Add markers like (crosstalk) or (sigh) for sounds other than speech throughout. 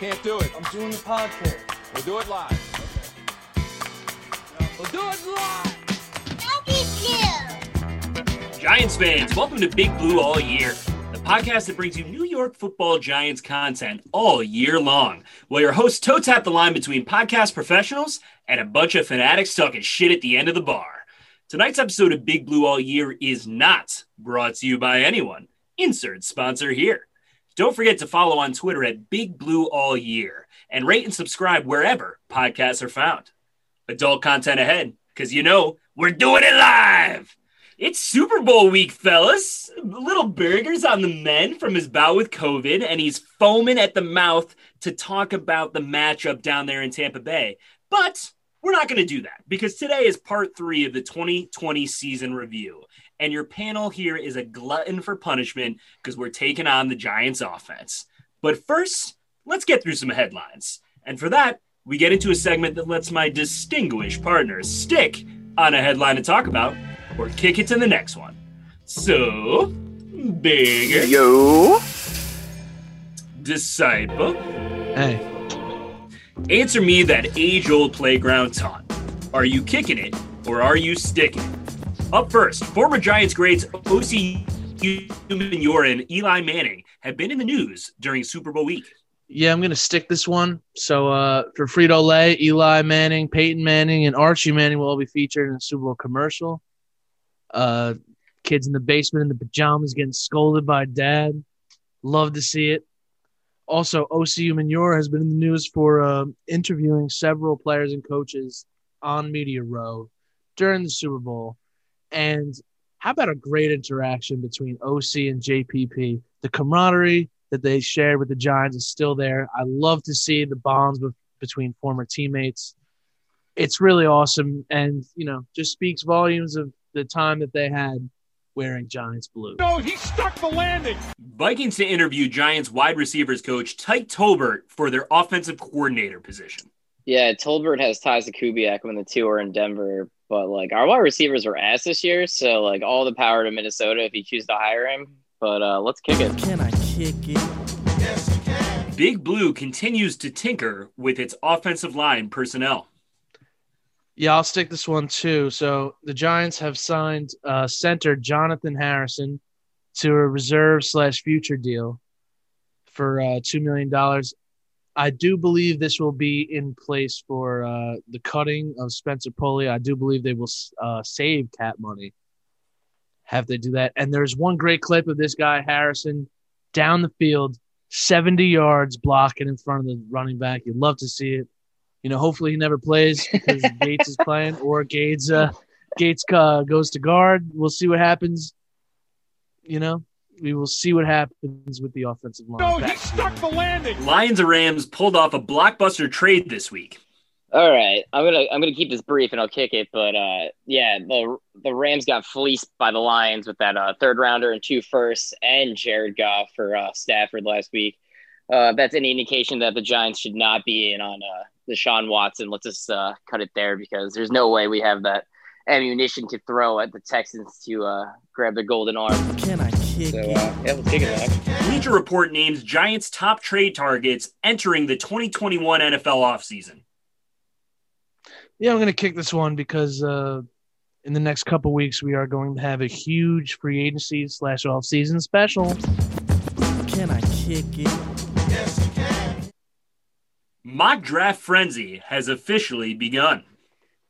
can't do it. I'm doing the podcast. We'll do it live. We'll do it live. Giants fans, welcome to Big Blue All Year, the podcast that brings you New York football Giants content all year long. While your hosts toe tap the line between podcast professionals and a bunch of fanatics talking shit at the end of the bar. Tonight's episode of Big Blue All Year is not brought to you by anyone. Insert sponsor here. Don't forget to follow on Twitter at Big Blue All Year and rate and subscribe wherever podcasts are found. Adult content ahead, because you know we're doing it live. It's Super Bowl week, fellas. Little burgers on the men from his bout with COVID, and he's foaming at the mouth to talk about the matchup down there in Tampa Bay. But we're not going to do that because today is part three of the 2020 season review. And your panel here is a glutton for punishment because we're taking on the Giants offense. But first, let's get through some headlines. And for that, we get into a segment that lets my distinguished partners stick on a headline to talk about or kick it to the next one. So, bigger. Yo. Disciple. Hey, Answer me that age old playground taunt. Are you kicking it or are you sticking? Up first, former Giants greats Osi Umenyiora and Eli Manning have been in the news during Super Bowl week. yeah, I'm gonna stick this one. So uh, for Frito Lay, Eli Manning, Peyton Manning, and Archie Manning will all be featured in a Super Bowl commercial. Uh, kids in the basement in the pajamas getting scolded by dad. Love to see it. Also, Osi Umenyiora has been in the news for uh, interviewing several players and coaches on Media Row during the Super Bowl. And how about a great interaction between Osi and JPP? The camaraderie that they shared with the Giants is still there. I love to see the bonds be- between former teammates. It's really awesome, and you know, just speaks volumes of the time that they had wearing Giants blue. No, he stuck the landing. Vikings to interview Giants wide receivers coach Tyke Tolbert for their offensive coordinator position. Yeah, Tolbert has ties to Kubiak when the two are in Denver, but like our wide receivers were ass this year, so like all the power to Minnesota if you choose to hire him. But uh, let's kick it. Can I kick it? Big Blue continues to tinker with its offensive line personnel. Yeah, I'll stick this one too. So the Giants have signed uh, center Jonathan Harrison to a reserve slash future deal for uh, two million dollars. I do believe this will be in place for uh, the cutting of Spencer Pulley. I do believe they will uh, save cap money. Have they do that? And there's one great clip of this guy Harrison down the field, 70 yards blocking in front of the running back. You'd love to see it. You know, hopefully he never plays (laughs) because Gates is playing, or Gates uh, Gates uh, goes to guard. We'll see what happens. You know, we will see what happens with the offensive line. No, he stuck the landing. Lions and Rams pulled off a blockbuster trade this week. All right, I'm gonna I'm gonna keep this brief and I'll kick it. But uh, yeah, the the Rams got fleeced by the Lions with that uh, third rounder and two firsts and Jared Goff for uh, Stafford last week. Uh, that's any indication that the Giants should not be in on uh, Deshaun Watson. Let's just uh, cut it there because there's no way we have that ammunition to throw at the Texans to uh, grab their golden arm. Can I kick So it? uh, yeah, let's kick it back. Bleacher Report names Giants top trade targets entering the 2021 NFL offseason. Yeah, I'm going to kick this one because uh, in the next couple weeks we are going to have a huge free agency slash off season special. Can I kick it? Yes, you can. Mock draft frenzy has officially begun.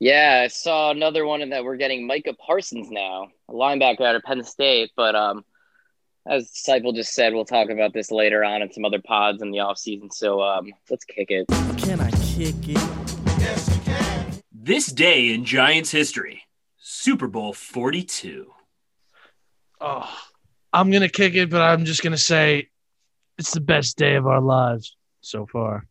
Yeah, I saw another one in that we're getting Micah Parsons now, a linebacker out of Penn State. But um, as Disciple just said, we'll talk about this later on in some other pods in the offseason. So um, let's kick it. Can I kick it? Yes, you can. This day in Giants history, Super Bowl 42. Oh, I'm going to kick it, but I'm just going to say it's the best day of our lives so far,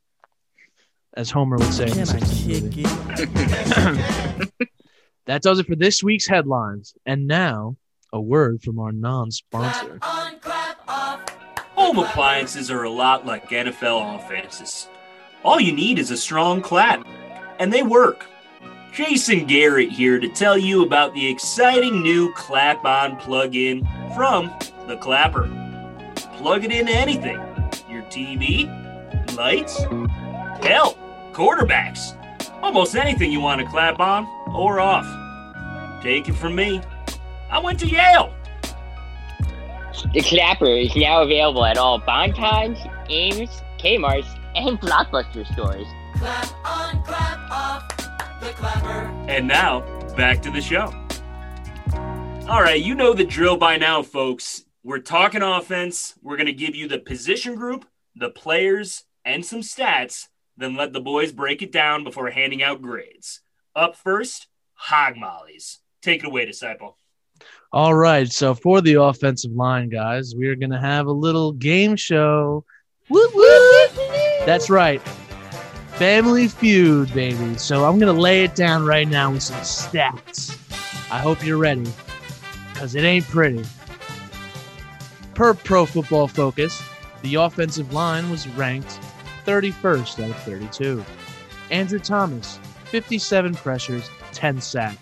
as Homer would say. in Can the I kick movie. it? (coughs) That does it for this week's headlines. And now, a word from our non sponsor. Home appliances are a lot like NFL offenses. All you need is a strong clap, and they work. Jason Garrett here to tell you about the exciting new Clap On plug-in from The Clapper. Plug it into anything your TV, highlights? Hell, quarterbacks. Almost anything you want to clap on or off. Take it from me. I went to Yale. The Clapper is now available at all Bontimes, Ames, Kmart's, and Blockbuster stores. Clap on, clap off, the Clapper. And now, back to the show. All right, you know the drill by now, folks. We're talking offense. We're going to give you the position group, the players, and some stats. Then let the boys break it down before handing out grades. Up first, Hog Mollies. Take it away, Disciple. All right. So for the offensive line, guys, we are going to have a little game show. That's right. Family Feud, baby. So I'm going to lay it down right now with some stats. I hope you're ready because it ain't pretty. Per Pro Football Focus, the offensive line was ranked 31st out of 32. Andrew Thomas, 57 pressures, 10 sacks.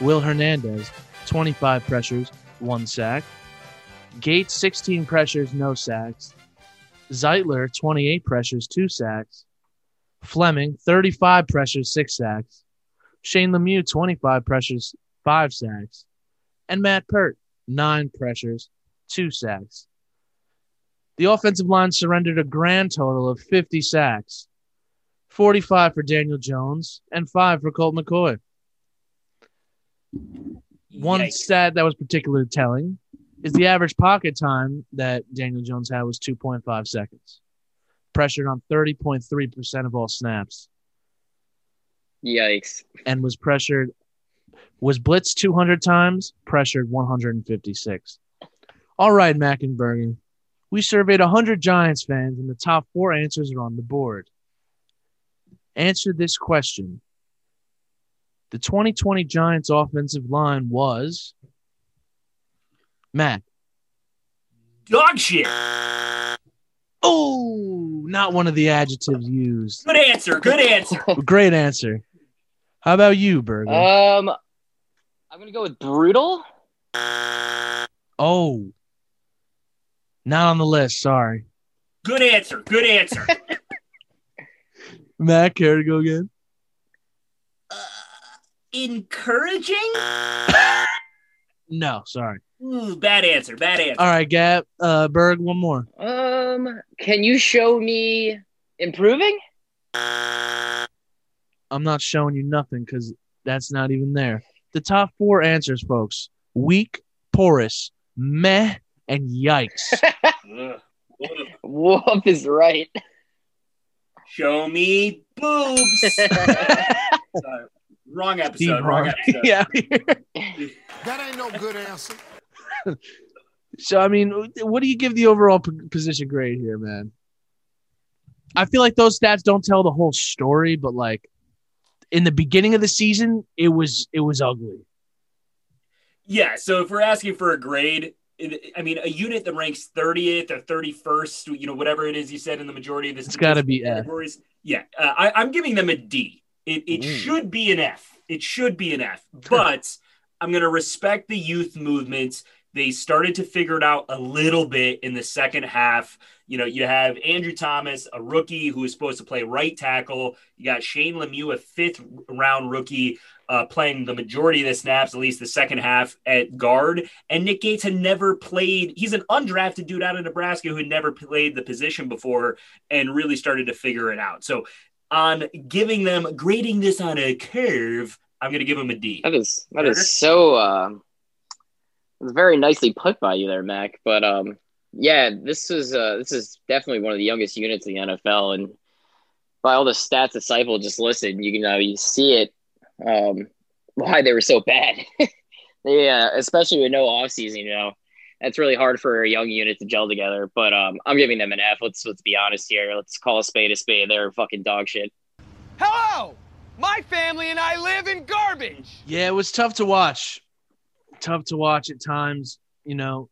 Will Hernandez, 25 pressures, 1 sack. Gates, 16 pressures, no sacks. Zeitler, 28 pressures, 2 sacks. Fleming, 35 pressures, 6 sacks. Shane Lemieux, 25 pressures, 5 sacks. And Matt Peart, 9 pressures, 2 sacks. The offensive line surrendered a grand total of 50 sacks 45 for Daniel Jones and 5 for Colt McCoy. One Yikes. stat that was particularly telling is the average pocket time that Daniel Jones had was 2.5 seconds. Pressured on 30.3% of all snaps Yikes. and was pressured was blitzed 200 times, pressured 156. All right, Mackenbergen. We surveyed 100 Giants fans and the top 4 answers are on the board. Answer this question. The 2020 Giants offensive line was Matt. Dog shit. Oh, not one of the adjectives used. Good answer. Good answer. (laughs) Great answer. How about you, Berger? Um, I'm gonna go with brutal. oh, not on the list. Sorry. Good answer. Good answer. (laughs) Matt, care to go again? Encouraging? No, sorry. Ooh, bad answer. Bad answer. All right, Gap. Uh, Berg, one more. Um, can you show me improving? I'm not showing you nothing because that's not even there. The top four answers, folks: weak, porous, meh, and yikes. (laughs) Wolf is right. Show me boobs. (laughs) Sorry. Wrong episode. Steve Wrong Harvey. episode. (laughs) yeah. That ain't no good answer. so I mean, what do you give the overall p- position grade here, man? I feel like those stats don't tell the whole story, but like in the beginning of the season, it was it was ugly. Yeah. So if we're asking for a grade, it- I mean, a unit that ranks 30th or 31st, you know, whatever it is you said in the majority of this, It's gotta be F. categories. Yeah, uh, I, I'm giving them a D. It, it Ooh. should be an F. It should be an F. (laughs) But I'm going to respect the youth movement. They started to figure it out a little bit in the second half. You know, you have Andrew Thomas, a rookie who is supposed to play right tackle. You got Shane Lemieux, a fifth round rookie, uh, playing the majority of the snaps, at least the second half at guard. And Nick Gates had never played. He's an undrafted dude out of Nebraska who had never played the position before and really started to figure it out. So, on giving them grading this on a curve, I'm going to give them a D. That is that is so. Um, it was very nicely put by you there, Mac. But um, yeah, this is uh, this is definitely one of the youngest units in the NFL, and by all the stats that Disciple just listed, you can uh, you see it um, why they were so bad. (laughs) yeah, especially with no offseason, you know. That's really hard for a young unit to gel together, but um, I'm giving them an F. Let's let's be honest here. Let's call a spade a spade. They're fucking dog shit. Hello! My family and I live in garbage! Yeah, it was tough to watch. Tough to watch at times. You know,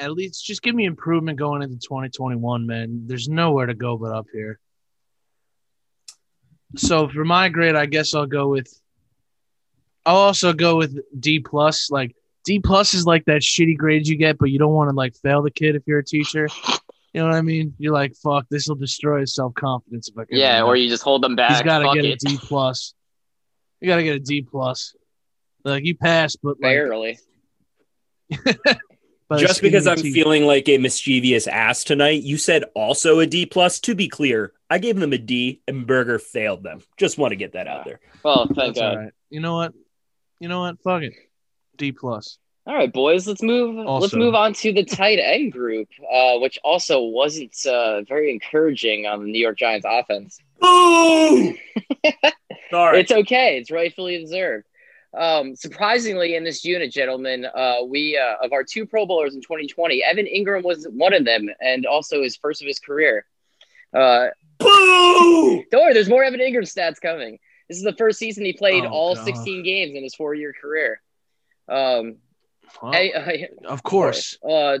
at least just give me improvement going into 2021, man. There's nowhere to go but up here. So for my grade, I guess I'll go with. I'll also go with D plus. Like D plus is like that shitty grade you get, but you don't want to like fail the kid if you're a teacher. You know what I mean? You're like, fuck, this will destroy his self confidence if I can. Yeah, or you just hold them back. he's got to get it. a D plus. You got to get a D plus. Like you passed, but like, Barely. (laughs) by Just because I'm teeth. feeling like a mischievous ass tonight, you said also a D plus. To be clear, I gave them a D, and Berger failed them. Just want to get that out there. Well, thank That's God. right. You know what? You know what? Fuck it. D plus. All right, boys, let's move. let's move on to the tight end group, uh, which also wasn't uh, very encouraging on the New York Giants offense. Boo! (laughs) Sorry. It's okay; it's rightfully deserved. Um, surprisingly, in this unit, gentlemen, uh, we uh, of our two Pro Bowlers in 2020, Evan Engram was one of them, and also his first of his career. Uh, Boo! don't worry, there's more Evan Engram stats coming. This is the first season he played Oh, all God. 16 games in his four-year career. Um, Well, I- I- of course. Uh,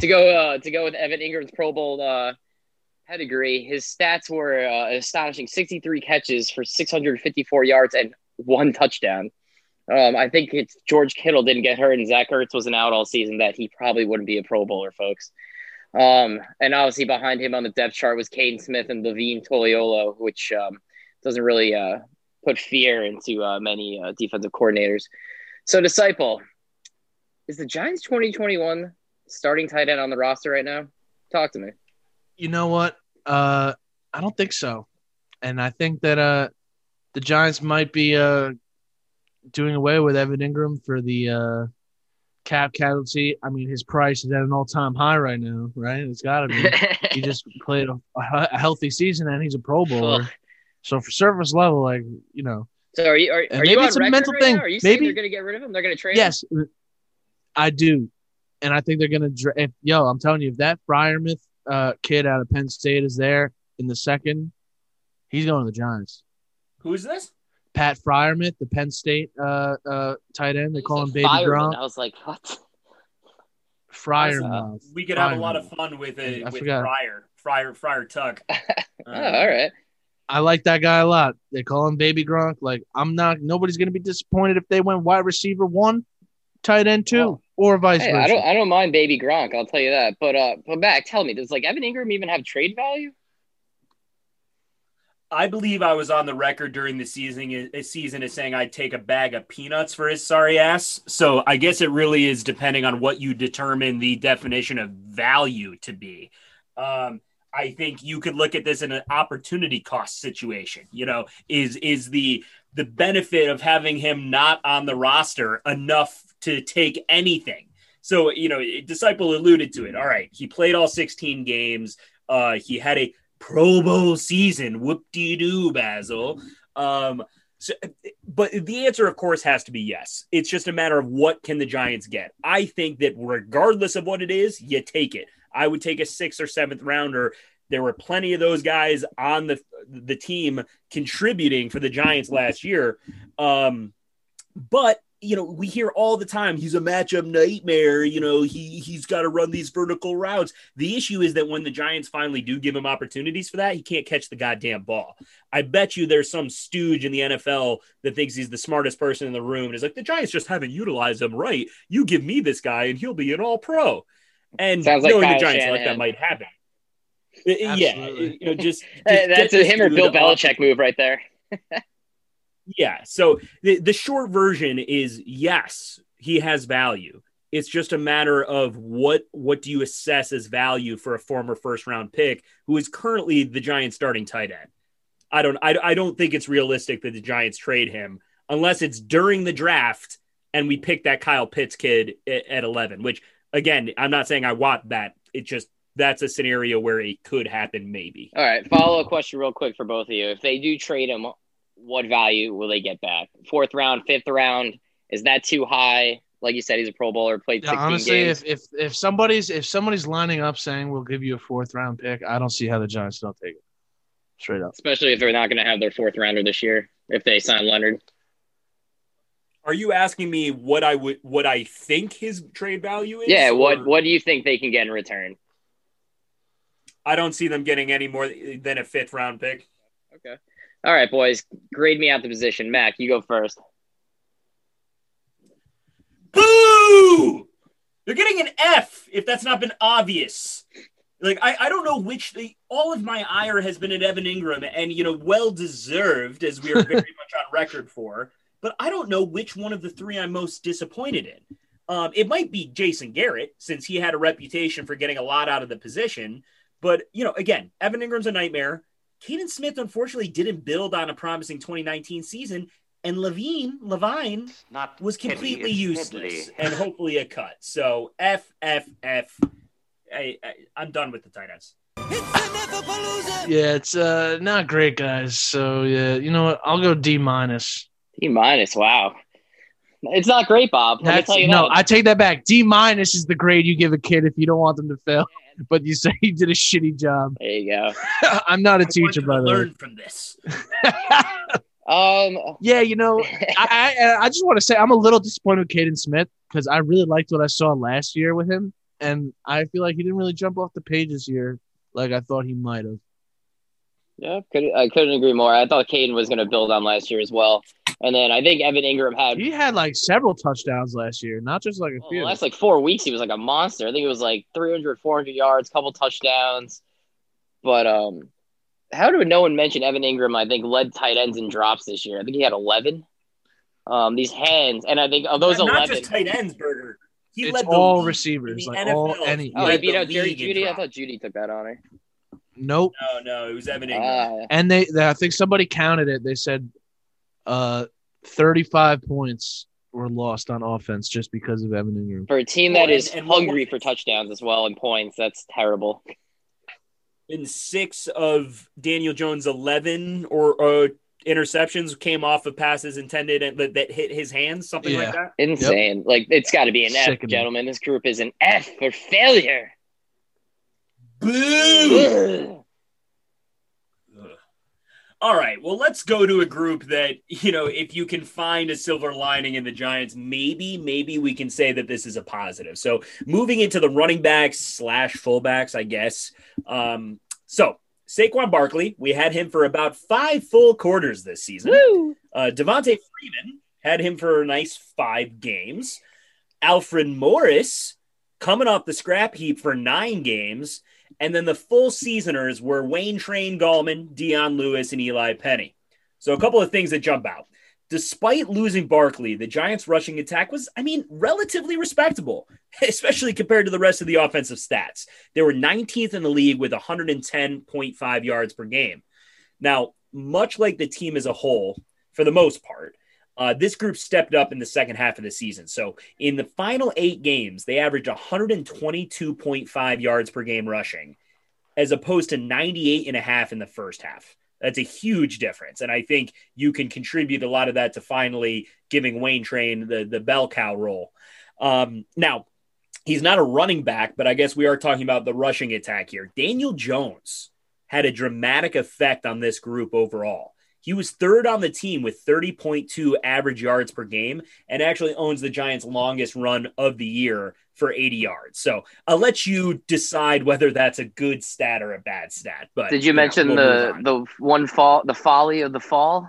to go uh, to go with Evan Engram's Pro Bowl uh, pedigree, his stats were uh, astonishing: 63 catches for 654 yards and one touchdown. Um, I think it's George Kittle didn't get hurt and Zach Ertz wasn't out all season. That he probably wouldn't be a Pro Bowler, folks. Um, and obviously behind him on the depth chart was Kaden Smith and Levine Toilolo, which um, doesn't really uh, put fear into uh, many uh, defensive coordinators. So, disciple, is the Giants 2021 starting tight end on the roster right now? Talk to me. You know what? Uh, I don't think so, and I think that uh, the Giants might be uh doing away with Evan Engram for the uh cap casualty. I mean, his price is at an all time high right now, right? It's got to be. (laughs) he just played a, a healthy season and he's a Pro Bowler. So for service level, like you know, so, are you are, are you maybe on it's a record mental right thing. now? Are you Maybe- they're going to get rid of him? They're going to trade him? yes, I do, and I think they're gonna. dra- If, yo, I'm telling you, if that Freiermuth uh, kid out of Penn State is there in the second, he's going to the Giants. Who is this? Pat Freiermuth, the Penn State uh, uh, tight end, they call him Baby fireman. Gronk. I was like, what? Freiermuth. We could have a lot of fun with a I with forgot. Fryer, Fryer, Fryer Tuck. (laughs) oh, Uh, all right. I like that guy a lot. They call him Baby Gronk. Like I'm not. Nobody's gonna be disappointed if they went wide receiver one, tight end two, Oh. or vice Hey, versa. I don't I don't mind Baby Gronk. I'll tell you that. But uh, but back, tell me, does like Evan Engram even have trade value? I believe I was on the record during the season uh, season as saying I'd take a bag of peanuts for his sorry ass. So I guess it really is depending on what you determine the definition of value to be. Um, I think you could look at this in an opportunity cost situation. You know, is is the the benefit of having him not on the roster enough to take anything? So you know, disciple alluded to it. All right, he played all 16 games. Uh, he had a Pro Bowl season. Whoop de doo, Basil. Um, so, but the answer, of course, has to be yes. It's just a matter of what can the Giants get. I think that regardless of what it is, you take it. I would take a sixth or seventh rounder. There were plenty of those guys on the the team contributing for the Giants last year. Um, but you know, we hear all the time he's a matchup nightmare. You know, he he's got to run these vertical routes. The issue is that when the Giants finally do give him opportunities for that, he can't catch the goddamn ball. I bet you there's some stooge in the NFL that thinks he's the smartest person in the room and is like, the Giants just haven't utilized him right. You give me this guy and he'll be an all pro. And Sounds like knowing the Kyle Giants like that might happen. Uh, Yeah, you know, just, (laughs) just that's a him or dude Bill off Belichick move right there. (laughs) yeah. So the, the short version is yes, he has value. It's just a matter of what what do you assess as value for a former first round pick who is currently the Giants starting tight end. I don't I, I don't think it's realistic that the Giants trade him unless it's during the draft and we pick that Kyle Pitts kid at, at 11, which again, I'm not saying I want that. It just that's a scenario where it could happen maybe. All right, follow up question real quick for both of you. If they do trade him, what value will they get back? Fourth round, fifth round? Is that too high? Like you said, he's a Pro Bowler, played Yeah, 16 honestly, games. if, if if somebody's if somebody's lining up saying we'll give you a fourth round pick, I don't see how the Giants don't take it. Straight up. Especially if they're not going to have their fourth rounder this year if they sign Leonard. Are you asking me what I would what I think his trade value is? Yeah, what or- what do you think they can get in return? I don't see them getting any more than a fifth round pick. Okay. All right, boys, grade me out the position. Mac, you go first. Boo! They're getting an F if that's not been obvious. Like I, I don't know which the all of my ire has been at Evan Engram, and you know, well deserved as we are very (laughs) much on record for. But I don't know which one of the three I'm most disappointed in. Um, it might be Jason Garrett since he had a reputation for getting a lot out of the position. But you know, again, Evan Engram's a nightmare. Kaden Smith unfortunately didn't build on a promising 2019 season, and Levine Levine Not was completely it's useless and hopefully a cut. So F F F. I, I I'm done with the tight ends. Yeah, it's uh not great, guys. So yeah, you know what? I'll go D minus. D minus. Wow. It's not great, Bob. Let me tell you no, that. I take that back. D minus is the grade you give a kid if you don't want them to fail. But you say (laughs) he did a shitty job. there you go. (laughs) I'm not a I teacher, you by to the way. learn from this. (laughs) Um, Yeah, you know, I, I I just want to say I'm a little disappointed with Kaden Smith because I really liked what I saw last year with him, and I feel like he didn't really jump off the page this year like I thought he might have. yeah, could, I couldn't agree more. I thought Kaden was going to build on last year as well. And then I think Evan Engram had He had like several touchdowns last year, not just like a well, few. last like four weeks, he was like a monster. I think it was like 300, 400 yards, couple touchdowns. But um, how did no one mention Evan Engram? I think led tight ends in drops this year. I think he had 11. Um, these hands, and I think of those not, not 11. just tight ends, Burger. He it's led the all receivers, in the like all NFL. any. oh, he led beat out Jerry league Jeudy. I thought Jeudy took that honor. Nope. No, no, it was Evan Engram. Ah, And they, they, I think somebody counted it. They said, uh, 35 points were lost on offense just because of Evan Engram. for a team that is and- and hungry for touchdowns as well and points, that's terrible. in six of Daniel Jones' 11 or uh, interceptions came off of passes intended and that, that hit his hands, something Yeah. like that. Insane. Like it's got to be an F, Sickening. gentlemen. This group is an F for failure. Boo! All right, well, let's go to a group that, you know, if you can find a silver lining in the Giants, maybe, maybe we can say that this is a positive. So moving into the running backs slash fullbacks, I guess. Um, so Saquon Barkley, we had him for about five full quarters this season. Woo! Uh, Devonta Freeman had him for a nice five games. Alfred Morris coming off the scrap heap for nine games. And then the full seasoners were Wayne Train Gallman, Dion Lewis, and Eli Penny. So a couple of things that jump out. Despite losing Barkley, the Giants' rushing attack was, I mean, relatively respectable, (laughs) especially compared to the rest of the offensive stats. They were 19th in the league with 110.5 yards per game. Now, much like the team as a whole, for the most part, uh, this group stepped up in the second half of the season. So in the final eight games, they averaged 122.5 yards per game rushing, as opposed to 98 and a half in the first half. That's a huge difference. And I think you can contribute a lot of that to finally giving Wayne Train the, the bell cow role. Um, now, he's not a running back, but I guess we are talking about the rushing attack here. Daniel Jones had a dramatic effect on this group overall. He was third on the team with 30.2 average yards per game and actually owns the Giants' longest run of the year for 80 yards. So I'll let you decide whether that's a good stat or a bad stat. But Did you mention we'll the the one fall, the folly of the fall,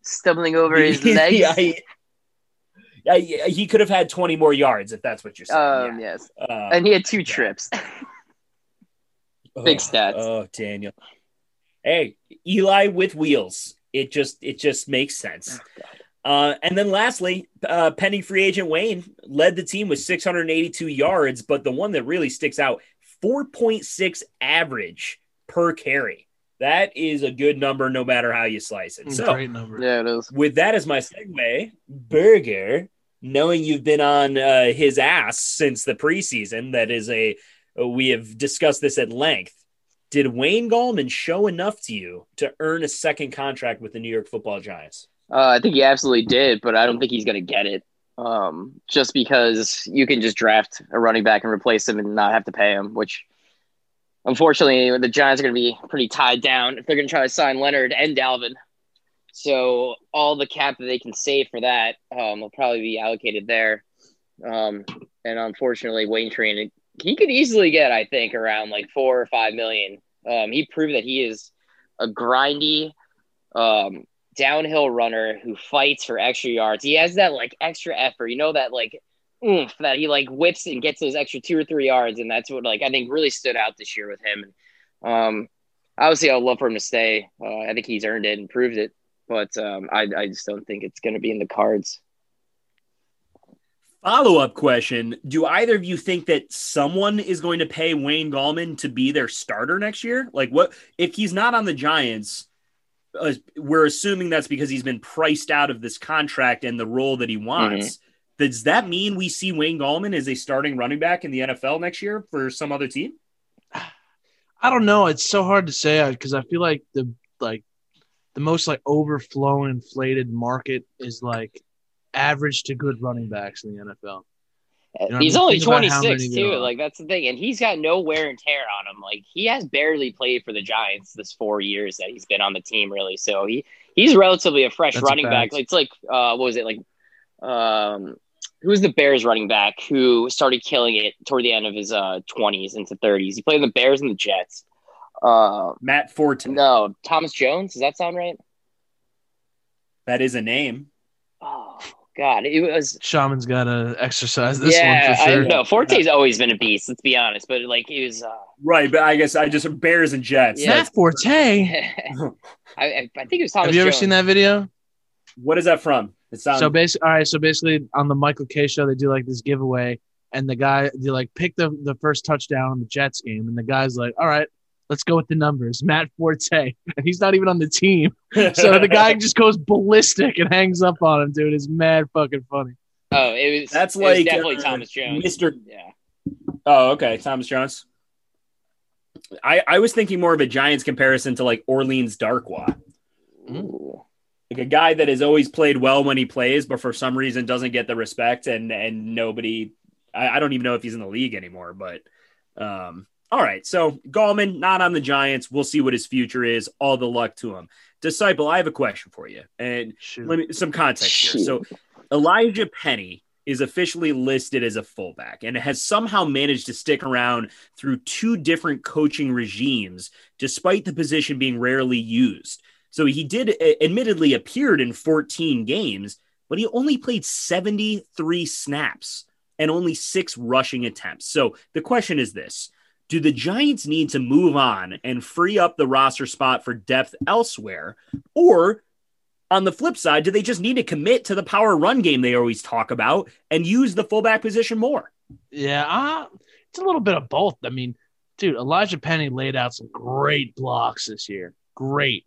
stumbling over his (laughs) legs? yeah, he, yeah, he- could have had 20 more yards if that's what you're saying. Um, yes. Uh, and he had two trips. (laughs) big oh, stats. Oh, Daniel. Hey, Eli with wheels. It just it just makes sense. Uh, and then lastly, uh, pending free agent Wayne led the team with 682 yards, but the one that really sticks out 4.6 average per carry. That is a good number no matter how you slice it. So, Great number. Yeah, it is. with that as my segue, Burger, knowing you've been on uh, his ass since the preseason, that is a we have discussed this at length. Did Wayne Gallman show enough to you to earn a second contract with the New York Football Giants? Uh, I think he absolutely did, but I don't think he's going to get it. Um, just because you can just draft a running back and replace him and not have to pay him, which unfortunately the Giants are going to be pretty tied down if they're going to try to sign Leonard and Dalvin. So all the cap that they can save for that um, will probably be allocated there. Um, and unfortunately, Wayne Train he could easily get, I think, around like four or five million. Um, he proved that he is a grindy, um, downhill runner who fights for extra yards. He has that like extra effort, you know, that like oomph that he like whips and gets those extra two or three yards, and that's what like I think really stood out this year with him. Um, obviously, I'd love for him to stay. Uh, I think he's earned it and proved it, but um, I I just don't think it's going to be in the cards. Follow up question Do either of you think that someone is going to pay Wayne Gallman to be their starter next year? Like, what if he's not on the Giants? Uh, we're assuming that's because he's been priced out of this contract and the role that he wants. Does that mean we see Wayne Gallman as a starting running back in the NFL next year for some other team? I don't know. It's so hard to say because I feel like the like the most like overflow inflated market is like average to good running backs in the NFL. You know, he's I mean, only think 26 too. Like that's the thing, and he's got no wear and tear on him. Like he has barely played for the Giants this four years that he's been on the team, really. So he he's relatively a fresh That's a running back. fact. It's like uh, what was it like? Um, who was the Bears running back who started killing it toward the end of his uh 20s into 30s? He played in the Bears and the Jets. Uh, Matt Forte. no, Thomas Jones. Does that sound right? That is a name. Oh God, it was. Shaman's got to exercise this yeah, one for sure. I know. Forte's always been a beast. Let's be honest, but like it was. Uh, Right, but I guess I just Bears and Jets. Yeah. Matt Forte. (laughs) I, I, I think it was Thomas. Have you ever Jones. seen that video? What is that from? It sounds so basically, all right. So basically, on the Michael Kay show, they do like this giveaway, and the guy they like pick the the first touchdown on the Jets game, and the guy's like, "All right, let's go with the numbers." Matt Forte, and (laughs) he's not even on the team, (laughs) so the guy just goes ballistic and hangs up on him, dude. It's mad fucking funny. Oh, it was. That's it was like, definitely uh, Thomas Jones. Mr. Yeah. Oh, okay. Thomas Jones. I, I was thinking more of a Giants comparison to like Orleans Darkwa. Ooh. Like a guy that has always played well when he plays, but for some reason doesn't get the respect and and nobody I, I don't even know if he's in the league anymore, but um all right. So Gallman not on the Giants. We'll see what his future is. All the luck to him. Disciple, I have a question for you. And Shoot. let me some context here. So Elijah Penny is officially listed as a fullback and has somehow managed to stick around through two different coaching regimes, despite the position being rarely used. So he did admittedly appeared in 14 games, but he only played 73 snaps and only six rushing attempts. So the question is this do the Giants need to move on and free up the roster spot for depth elsewhere? Or on the flip side, do they just need to commit to the power run game they always talk about and use the fullback position more? Yeah, uh, it's a little bit of both. I mean, dude, Elijah Penny laid out some great blocks this year. Great.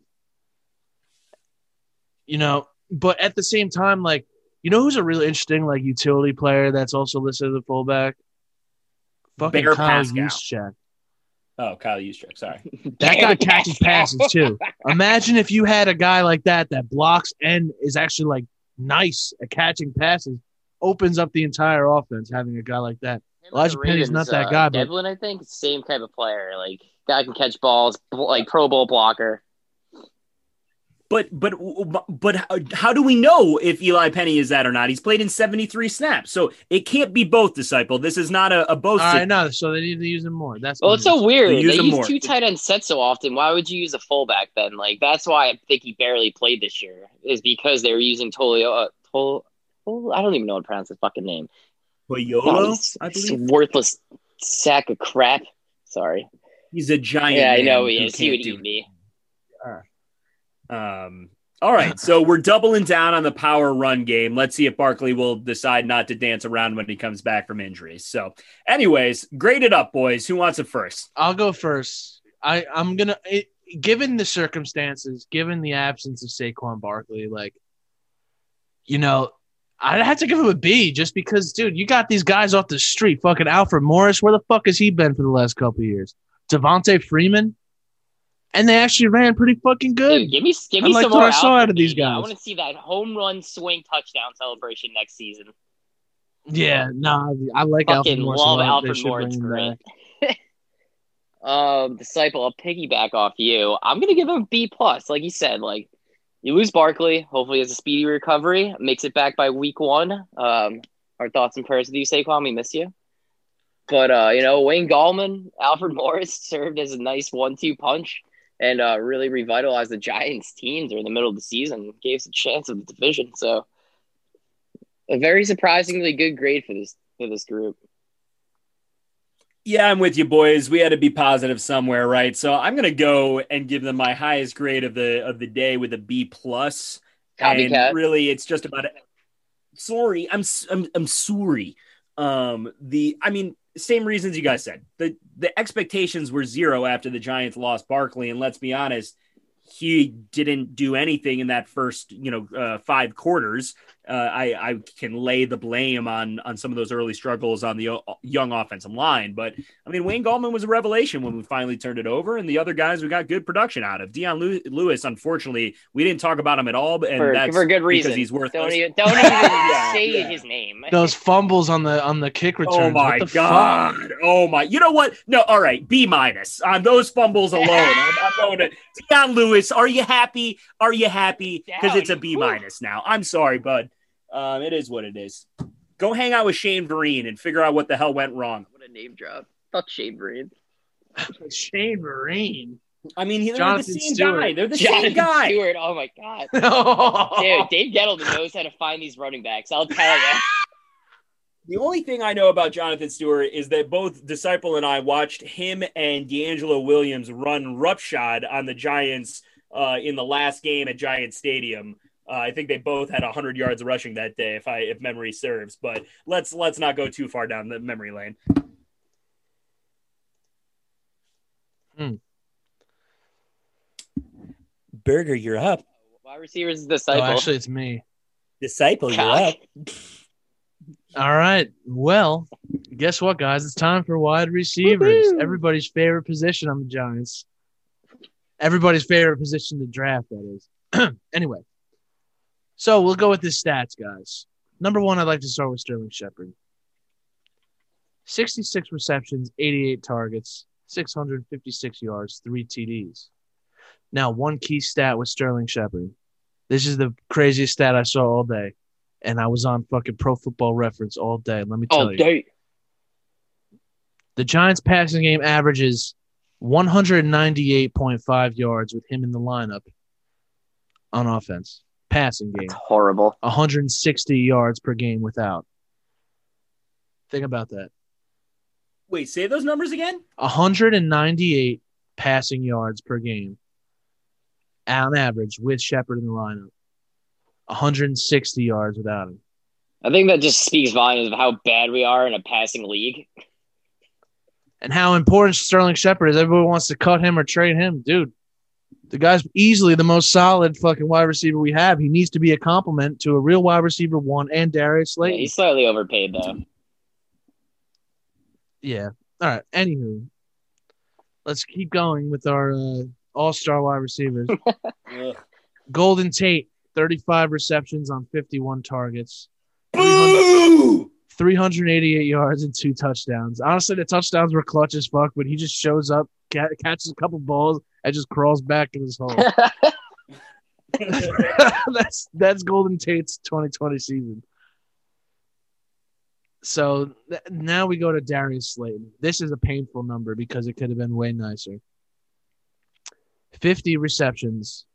You know, but at the same time, like, you know who's a really interesting like utility player that's also listed as a fullback? Fucking Bear Kyle Pascal. Juszczyk. Oh, Kyle Juszczyk, sorry. (laughs) That guy catches passes too. Imagine if you had a guy like that that blocks and is actually like nice at catching passes, opens up the entire offense having a guy like that. Him Elijah the Penny's not that uh, guy, but- Devlin, I think, same type of player. Like guy can catch balls, like Pro Bowl blocker. But but but how, how do we know if Eli Penny is that or not? He's played in 73 snaps. So it can't be both disciple. This is not a, a both. All right, no, so they need to use him more. That's Well, it's so weird. They They use use, more. two tight end sets so often. Why would you use a fullback then? Like that's why I think he barely played this year. Is because they were using Tolio. Uh, Tol, Tol, I don't even know how to pronounce his fucking name. God, Toyolo, he's- I believe. worthless sack of crap. Sorry. He's a giant. Yeah, I know man he who is. He would do eat me. Um, all right, so we're doubling down on the power run game. Let's see if Barkley will decide not to dance around when he comes back from injuries. So, anyways, grade it up, boys. Who wants it first? I'll go first. I I'm gonna it, given the circumstances, given the absence of Saquon Barkley, like you know, I'd have to give him a B just because, dude, you got these guys off the street. Fucking Alfred Morris, where the fuck has he been for the last couple years? Devonta Freeman, and they actually ran pretty fucking good. Dude, give me, give I me liked some what more I saw out of these guys. I want to see that home run swing touchdown celebration next season. Yeah, no, I like Alfred Fucking Morris. love Alfred Morris. Great. (laughs) um, disciple, I'll piggyback off you. I'm gonna give him a B plus. Like you said, like you lose Barkley. Hopefully, he has a speedy recovery. Makes it back by week one. Um, our thoughts and prayers with you, Saquon. We miss you. But uh, you know, Wayne Gallman, Alfred Morris (laughs) served as a nice one-two punch and uh, really revitalized the Giants' team during the middle of the season. Gave us a chance of the division. So, a very surprisingly good grade for this for this group. Yeah, I'm with you, boys. We had to be positive somewhere, right? So I'm gonna go and give them my highest grade of the of the day with a B plus. Copycat. And really, it's just about it. Sorry, I'm I'm I'm sorry. Um, the I mean, same reasons you guys said. the The expectations were zero after the Giants lost Barkley, and let's be honest, he didn't do anything in that first you know uh, five quarters. Uh, I I can lay the blame on on some of those early struggles on the o- young offensive line, but I mean Wayne Gallman was a revelation when we finally turned it over, and the other guys we got good production out of. Dion Lew- Lewis, unfortunately, we didn't talk about him at all, and For, that's for good reason. because he's worth. Don't even, don't even (laughs) say yeah. his name. (laughs) Those fumbles on the on the kick return. Oh my god! Fuck? Oh my! You know what? No, all right. B minus on those fumbles (laughs) alone. I'm, I'm going to Dion Lewis. Are you happy? Are you happy? Because it's a B minus now. I'm sorry, bud. Um, it is what it is. Go hang out with Shane Vereen and figure out what the hell went wrong. What a name drop. Fuck Shane Vereen. Shane Vereen. I mean, they're Jonathan the same Stewart. guy. They're the Jonathan same guy. Stewart. Oh my god. Dude, (laughs) Dude, Dave Gettleman knows how to find these running backs. I'll tell you. The only thing I know about Jonathan Stewart is that both Disciple and I watched him and DeAngelo Williams run roughshod on the Giants uh, in the last game at Giant Stadium. Uh, I think they both had 100 yards rushing that day, if I if memory serves. But let's let's not go too far down the memory lane. Hmm. Burger, you're up. Wide receivers is Oh, disciple. actually, it's me. Disciple, you're up. All right. Well, guess what, guys? It's time for wide receivers. Woohoo. Everybody's favorite position on the Giants. Everybody's favorite position to draft, that is. (clears throat) anyway, so we'll go with the stats, guys. Number one, I'd like to start with Sterling Shepard. 66 receptions, 88 targets, 656 yards, three TDs. Now, one key stat with Sterling Shepard. This is the craziest stat I saw all day and I was on fucking Pro Football Reference all day. Let me tell Oh, you, dude. the Giants' passing game averages 198.5 yards with him in the lineup on offense. Passing game, It's horrible. 160 yards per game without. Think about that. Wait, say those numbers again. 198 passing yards per game on average with Shepard in the lineup. 160 yards without him. I think that just speaks volumes of how bad we are in a passing league. and how important Sterling Shepard is. Everybody wants to cut him or trade him, dude. The guy's easily the most solid fucking wide receiver we have. He needs to be a compliment to a real wide receiver one and Darius Yeah, he's slightly overpaid though. Yeah. All right. Anywho, let's keep going with our uh, all-star wide receivers. (laughs) Golden Tate, 35 receptions on 51 targets, Boo! 388 yards and two touchdowns. Honestly, the touchdowns were clutch as fuck, but he just shows up, ca- catches a couple balls, and just crawls back in his (laughs) hole. (laughs) that's that's Golden Tate's 2020 season. So th- now we go to Darius Slayton. This is a painful number because it could have been way nicer. 50 receptions,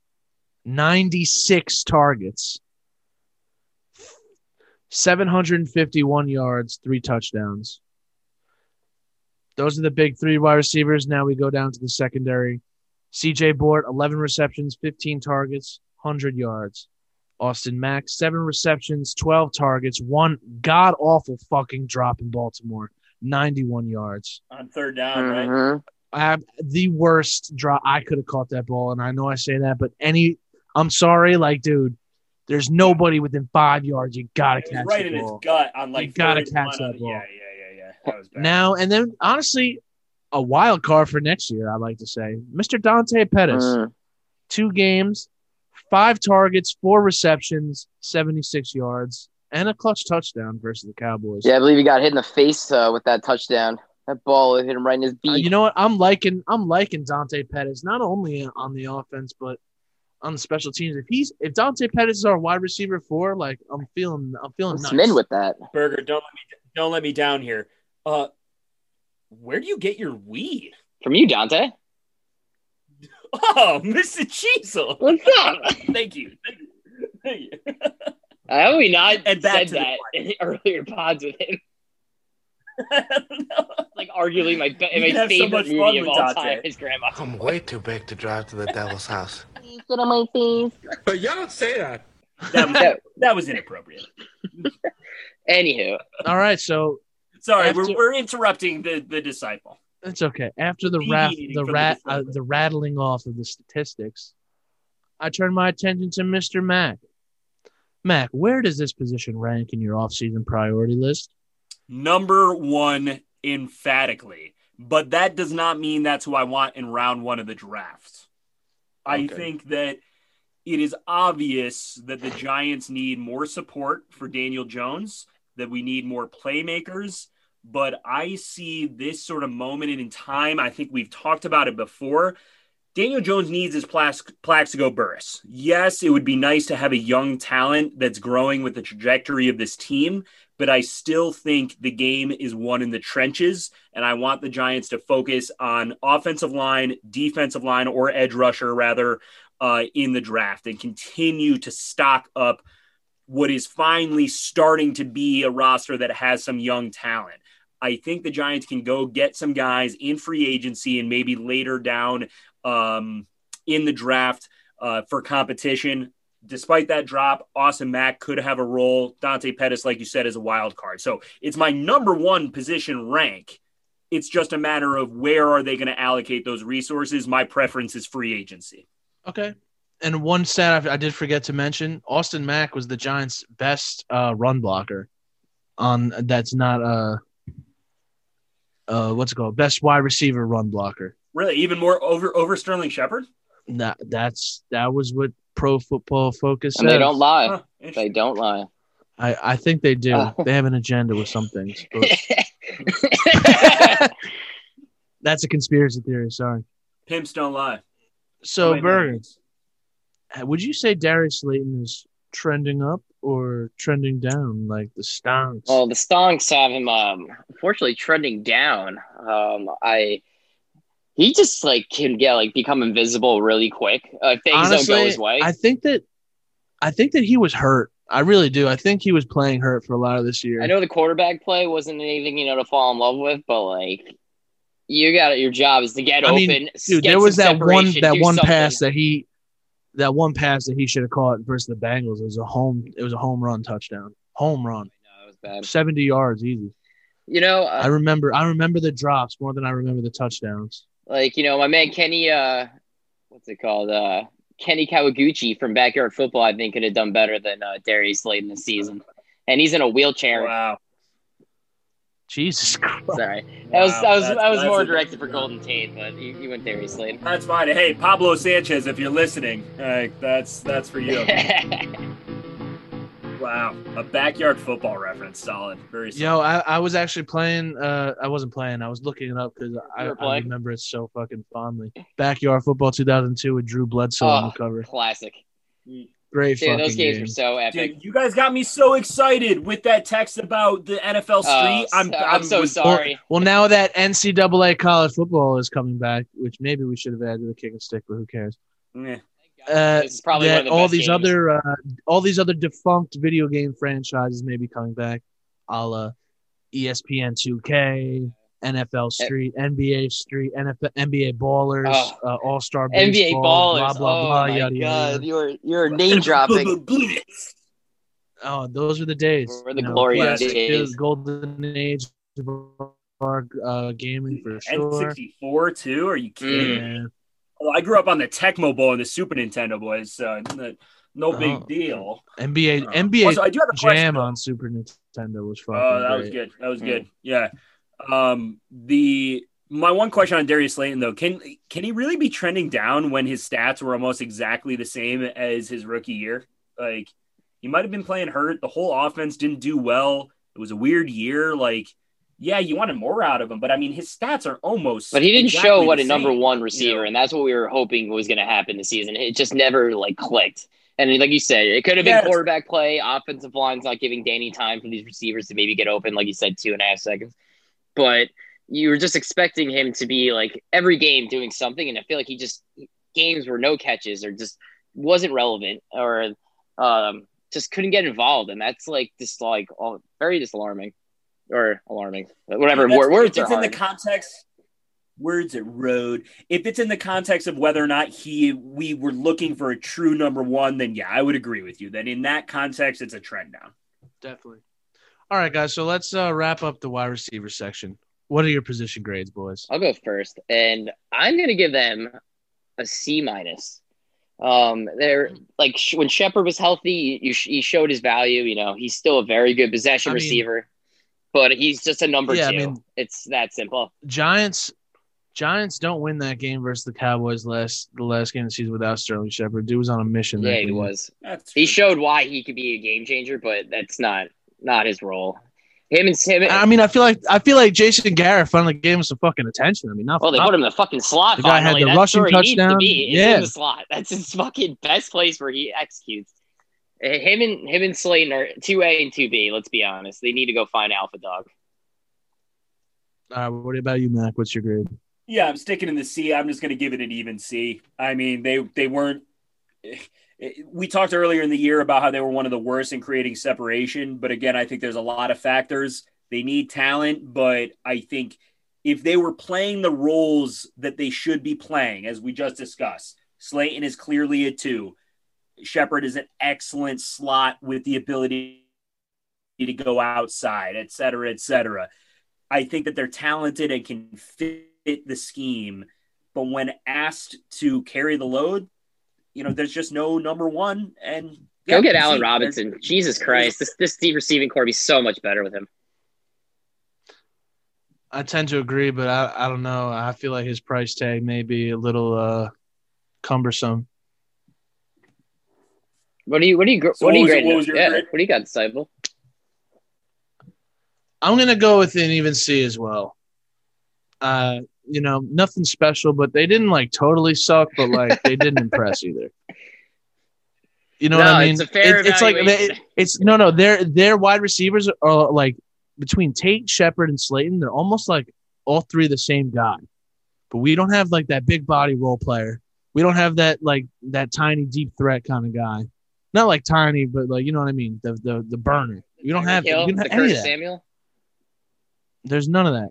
96 targets, 751 yards, three touchdowns. Those are the big three wide receivers. Now we go down to the secondary. CJ Board, 11 receptions, 15 targets, 100 yards. Austin Mack, seven receptions, 12 targets, one god awful fucking drop in Baltimore, 91 yards. On third down, right? Mhm. I have the worst drop. I could have caught that ball, and I know I say that, but any, I'm sorry, like, dude, there's nobody within five yards. You gotta catch right in his ball. gut on like You gotta catch that ball. Yeah, yeah, Now and then, honestly, a wild card for next year. I like to say, Mr. Dante Pettis, Mm. two games, five targets, four receptions, 76 yards, and a clutch touchdown versus the Cowboys. Yeah, I believe he got hit in the face uh, with that touchdown. That ball hit him right in his Uh, you know what? I'm liking I'm liking Dante Pettis not only on the offense but on the special teams. If he's if Dante Pettis is our wide receiver four, like I'm feeling I'm feeling I'm nice. smitten with that. Burger, don't let me don't let me down here. Uh, where do you get your weed? From you, Dante. Oh, (laughs) Mr. Cheezel. What's up? (laughs) Thank you. Thank you. Thank you. I hope we not And back said to the that in (laughs) earlier pods with him. like arguably my be- You my can have so favorite much fun movie of with all Dante. time is Grandma. I'm way too big to drive to the devil's house. Sit on my face. But y'all don't say that. That was, that was inappropriate. Anywho, All right, so Sorry, After- we're, we're interrupting the, the disciple. it's okay. After the Deviating rat, the the rat, uh, disciple. the rattling off of the statistics, I turn my attention to Mr. Mack. Mac, where does this position rank in your offseason priority list? Number one, emphatically. But that does not mean that's who I want in round one of the draft. I Okay. think that it is obvious that the Giants need more support for Daniel Jones, that we need more playmakers. But I see this sort of moment in time. I think we've talked about it before. Daniel Jones needs his Plax- Plaxico Burress. Yes, it would be nice to have a young talent that's growing with the trajectory of this team, but I still think the game is won in the trenches. And I want the Giants to focus on offensive line, defensive line, or edge rusher, rather, uh, in the draft and continue to stock up what is finally starting to be a roster that has some young talent. I think the Giants can go get some guys in free agency and maybe later down um, in the draft uh, for competition. Despite that drop, Austin Mack could have a role. Dante Pettis, like you said, is a wild card. So it's my number one position rank. It's just a matter of where are they going to allocate those resources. My preference is free agency. Okay. And one stat I, did forget to mention: Austin Mack was the Giants' best uh, run blocker. On that's not uh, uh, what's it called? Best wide receiver run blocker. Really, even more over over Sterling Shepard. That that's that was what Pro Football Focus and they don't lie. Huh, They don't lie. I I think they do. Oh. They have an agenda with some things. (laughs) but (laughs) that's a conspiracy theory. Sorry. Pimps don't lie. So Wait, Bergen, wait. would you say Darius Slayton is trending up or trending down like the Stonks? well, the Stonks have him, um, unfortunately, trending down. Um, I he just like can get like become invisible really quick. Uh, things don't go his way. I think that I think that he was hurt. I really do. I think he was playing hurt for a lot of this year. I know the quarterback play wasn't anything you know to fall in love with, but like you got it. your job is to get I open. mean, s- Dude, there was that one that one something. pass that he that one pass that he should have caught versus the Bengals. It was a home it was a home run touchdown. Home run. No, it was bad. 70 yards easy. You know, I uh, remember I remember the drops more than I remember the touchdowns. like you know, my man Kenny, uh, what's it called? Uh, Kenny Kawaguchi from Backyard Football. I think could have done better than uh, Darius in the season, and he's in a wheelchair. Wow. Jesus (laughs) Christ. Sorry, that was Wow, that was that's- that was that's more directed for Golden Tate, but you, you went Darius Slayton. That's fine. Hey, Pablo Sanchez, if you're listening, uh, that's that's for you. (laughs) wow, a backyard football reference, solid, very solid. Yo, I, I was actually playing. Uh, I wasn't playing. I was looking it up because I, I remember it so fucking fondly. Backyard football 2002 with Drew Bledsoe on Oh, the cover. Classic. Great Dude, fucking those games game. were so epic. Dude, you guys got me so excited with that text about the NFL street. Oh, I'm, so- I'm, I'm so was- sorry. Well, now that NCAA college football is coming back, which maybe we should have added the kick and stick, but who cares? Eh. Uh, This is probably one of the all these games. other uh, all these other defunct video game franchises may be coming back, a la ESPN 2K, NFL Eh. Street, NBA Street, NFL, NBA Ballers, Oh. uh, All Star NBA ballers. blah blah oh blah, my yada yada. god, you're you're name dropping. Oh, those were the days. Were the you know, glorious days. golden age of our uh, gaming for sure. N64 too? Are you kidding? Yeah. Well, I grew up on the Tecmo Bowl and the Super Nintendo boys, so no big Oh. deal. NBA Uh, NBA also, I do have a Jam though. on Super Nintendo was fucking Oh, that great. was good. That was Mm. good. Yeah. Um, the my one question on Darius Slayton though, can can he really be trending down when his stats were almost exactly the same as his rookie year? Like he might have been playing hurt. The whole offense didn't do well. It was a weird year. Like, yeah, you wanted more out of him, but I mean, his stats are almost. But he didn't exactly show what a number one receiver, know? and that's what we were hoping was going to happen this season. It just never like clicked. And like you said, it could have been Yes. quarterback play, offensive line's not giving Danny time for these receivers to maybe get open, like you said, two and a half seconds. But you were just expecting him to be like every game doing something, and I feel like he just games were no catches or just wasn't relevant or um, just couldn't get involved, and that's like just like all, very disalarming. or alarming, whatever. That's- words if are it's in hard. the context words at road if it's in the context of whether or not he we were looking for a true number one then yeah i would agree with you that in that context it's a trend down Definitely. All right, guys. So let's uh, wrap up the wide receiver section. What are your position grades, boys? I'll go first, and I'm gonna give them a C minus. Um, they're like sh- when Shepard was healthy, you sh- he showed his value. You know, he's still a very good possession I mean- receiver, but he's just a number Yeah, I two. mean- it's that simple. Giants. Giants don't win that game versus the Cowboys last the last game of the season without Sterling Shepard. Dude was on a mission. that Yeah, he game. was. that's He true. showed why he could be a game changer, but that's not not his role. Him and him. I mean, I feel like I feel like Jason Garrett finally gave him some fucking attention. I mean, not, Well, they not- put him in the fucking slot. The guy had the That's rushing where to touchdown. be. Is Yeah. in the slot. That's his fucking best place where he executes. Uh, Him and him and Slayton are two A and two B. Let's be honest. They need to go find Alpha Dog. Uh, what about you, Mac? What's your grade? Yeah, I'm sticking in the C. I'm just going to give it an even C. I mean, they they weren't. We talked earlier in the year about how they were one of the worst in creating separation, but again, I think there's a lot of factors. They need talent, but I think if they were playing the roles that they should be playing, as we just discussed, Slayton is clearly a two. Shepard is an excellent slot with the ability to go outside, et cetera, et cetera. I think that they're talented and can fit the scheme, but when asked to carry the load, you know, there's just no number one. And Go yeah, get Allen there's- Robinson. Jesus Christ, this this deep receiving core be so much better with him. I tend to agree, but I, I don't know. I feel like his price tag may be a little uh, cumbersome. What do you what do you So what do you what was- grade? what your yeah, grade? what do you got, Disciple? I'm gonna go with an even C as well. Uh, you know, nothing special, but they didn't like totally suck, but like they didn't (laughs) impress either. You know No, what I mean? it's a fair It- it's like they, it's no, no. Their their wide receivers are like between Tate, Shepard, and Slayton. They're almost like all three the same guy, but we don't have like that big body role player. We don't have that like that tiny deep threat kind of guy. Not like tiny, but like you know what I mean. The the the burner. You don't have, Hill, you don't the have any of that. Samuel. There's none of that.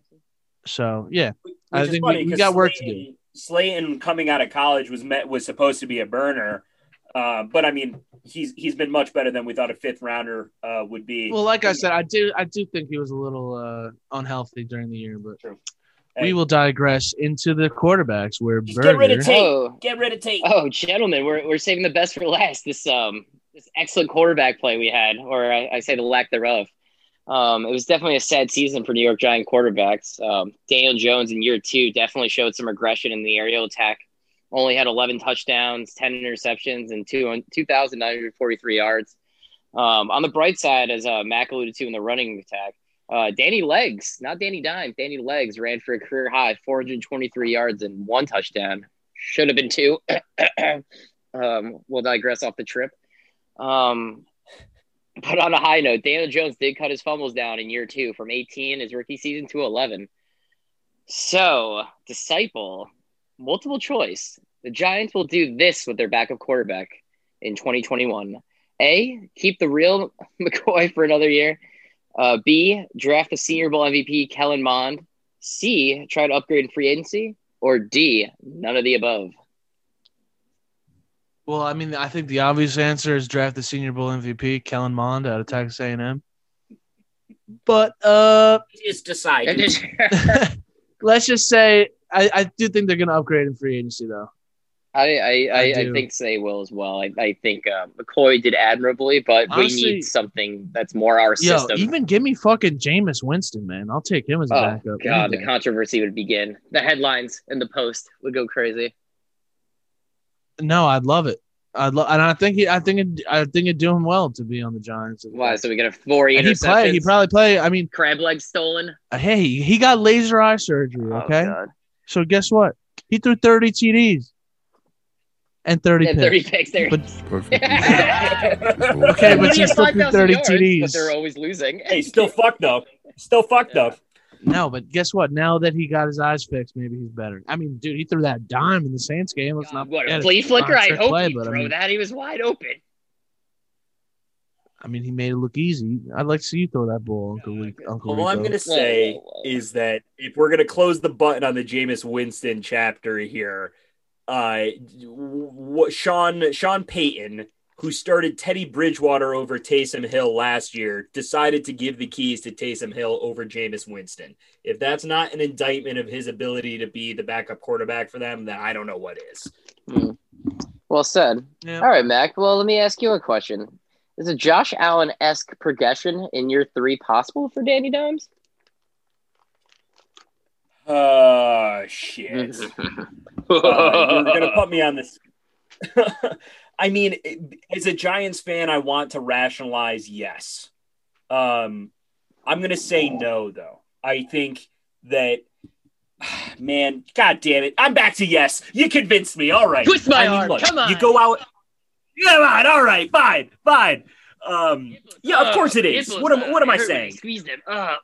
So yeah, I is think funny we- we 'cause got work to Slayton- Slayton coming out of college was met was supposed to be a burner, uh, but I mean he's he's been much better than we thought a fifth rounder uh, would be. well, like I said, I do I do think he was a little uh, unhealthy during the year, but True. we Hey. will digress into the quarterbacks where Just get rid of Berger. Tate. Oh, Get rid of Tate. oh, gentlemen, we're we're saving the best for last. This um this excellent quarterback play we had, or I, I say the lack thereof. Um, it was definitely a sad season for New York Giant quarterbacks. Um, Daniel Jones in year two definitely showed some regression in the aerial attack. Only had 11 touchdowns, 10 interceptions, and two 2,943 yards. Um, on the bright side, as uh, Mac alluded to in the running attack, uh, Danny Legs, not Danny Dime, Danny Legs ran for a career high 423 yards and one touchdown. Should have been two. (clears throat) um, we'll digress off the trip. Um, but on a high note, Daniel Jones did cut his fumbles down in year two from 18 his rookie season to 11. So, disciple, multiple choice. The Giants will do this with their backup quarterback in 2021. A, keep the real (laughs) McCoy for another year. Uh, B, draft the Senior Bowl MVP Kellen Mond. C, try to upgrade free agency. Or D, none of the above. Well, I mean, I think the obvious answer is draft the Senior Bowl MVP Kellen Mond out of Texas A&M. But uh, Just decide. (laughs) let's just say I, I do think they're going to upgrade in free agency, though. I I, I, I I, think they will as well. I, I think uh, McCoy did admirably, but Honestly- we need something that's more our Yo, system. even give me fucking Jameis Winston, man. I'll take him as a oh backup. god, any the controversy would begin. The headlines and the post would go crazy. No, I'd love it. I'd love, and I think he, I think, it, I think it'd do him well to be on the Giants. Why? So we get a four And he play. He probably play. I mean, crab leg stolen. uh, hey, he got laser eye surgery. Okay, Oh, so guess what? He threw thirty TDs and thirty And picks. thirty picks there. But (laughs) Okay, but He he still threw 30 yards, TDs. But they're always losing. hey, still fucked up. Still fucked up. No, but guess what? Now that he got his eyes fixed, maybe he's better. I mean, dude, he threw that dime in the Saints game. Let's not what forget a it. flea flicker! Not a I trick hope play, he but I mean- that. He was wide open. I mean, he made it look easy. I'd like to see you throw that ball, Uncle Week. Uncle All I'm going to say Whoa, whoa, whoa. is that if we're going to close the button on the Jameis Winston chapter here, uh, what Sean Sean Payton, who started Teddy Bridgewater over Taysom Hill last year, decided to give the keys to Taysom Hill over Jameis Winston. If that's not an indictment of his ability to be the backup quarterback for them, then I don't know what is. Hmm. Well said. Yeah. All right, Mac. Well, let me ask you a question. Is a Josh Allen esque progression in year three possible for Danny Dimes? Oh shit. (laughs) Uh, you're gonna put me on this. (laughs) I mean, as a Giants fan, I want to rationalize yes. Um, I'm gonna say no though. I think that, (sighs) man, god damn it, I'm back to yes. You convinced me. All right, Twist my I mean, arm. look, Come on. You go out. Come on. All right. Fine. Fine. Um, yeah, of course it is. What am What am I saying? Squeeze them. Uh.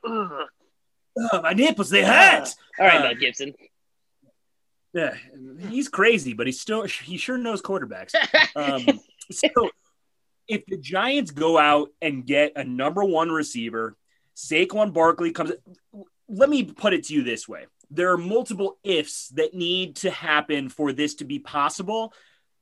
Oh, my nipples, they hurt. All right, Uh, Matt Gibson. Yeah, he's crazy, but he's still he sure knows quarterbacks. Um, (laughs) so if the Giants go out and get a number one receiver, Saquon Barkley comes. Let me put it to you this way: there are multiple ifs that need to happen for this to be possible,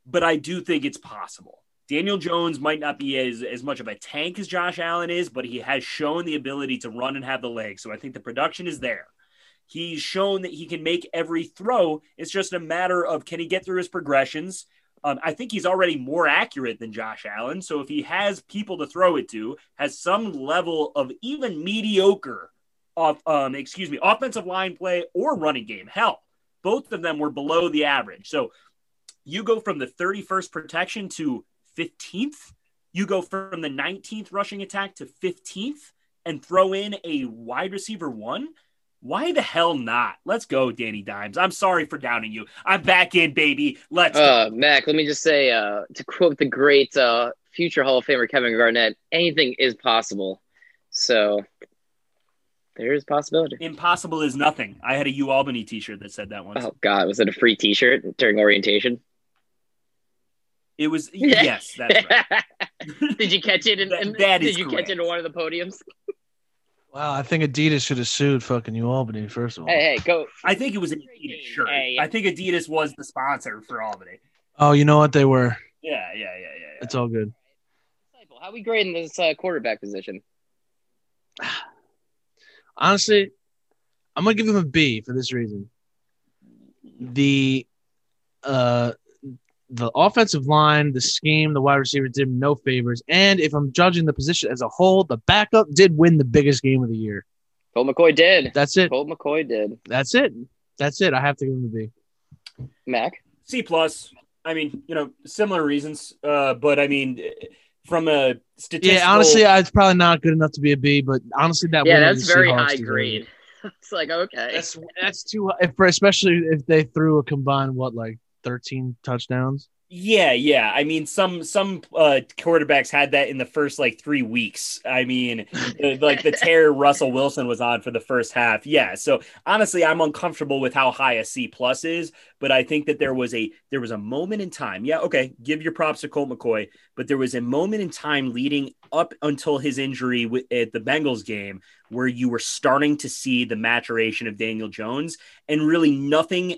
but I do think it's possible. Daniel Jones might not be as, as much of a tank as Josh Allen is, but he has shown the ability to run and have the legs. So I think the production is there. He's shown that he can make every throw. It's just a matter of can he get through his progressions. Um, I think he's already more accurate than Josh Allen. So if he has people to throw it to, has some level of even mediocre off, um, excuse me, offensive line play or running game. Hell, both of them were below the average. So you go from the 31st protection to 15th. You go from the 19th rushing attack to 15th and throw in a wide receiver one. Why the hell not? Let's go, Danny Dimes. I'm sorry for downing you. I'm back in, baby. Let's go. Uh, Mac, let me just say, uh, to quote the great uh, future Hall of Famer Kevin Garnett, anything is possible. So there is possibility. Impossible is nothing. I had a U Albany t-shirt that said that once. Oh God, was it a free T-shirt during orientation? It was (laughs) yes, that's right. (laughs) did you catch it? In, That- in- that did is you catch it in one of the podiums? Wow, I think Adidas should have sued fucking New Albany first of all. Hey, hey, go! I think it was an Adidas shirt. Hey. I think Adidas was the sponsor for Albany. Oh, you know what they were? Yeah, yeah, yeah, yeah. yeah. It's all good. How we grading this uh, quarterback position? (sighs) Honestly, I'm gonna give him a B for this reason. The uh the offensive line, the scheme, the wide receiver did him no favors. And if I'm judging the position as a whole, the backup did win the biggest game of the year. Colt McCoy did. That's it. Colt McCoy did. That's it. That's it. I have to give him a B. Mac. C plus. I mean, you know, similar reasons. Uh, but I mean, from a statistical. Yeah, honestly, it's probably not good enough to be a B, but honestly, that Yeah, win over that's very Seahawks high grade. (laughs) it's like okay. That's that's too if for especially if they threw a combined what like 13 touchdowns. Yeah, yeah. I mean, some some uh, quarterbacks had that in the first like three weeks. I mean, like the tear (laughs) Russell Wilson was on for the first half. Yeah. So honestly, I'm uncomfortable with how high a C plus is, but I think that there was a there was a moment in time. Yeah, okay. Give your props to Colt McCoy, but there was a moment in time leading up until his injury at the Bengals game where you were starting to see the maturation of Daniel Jones, and really nothing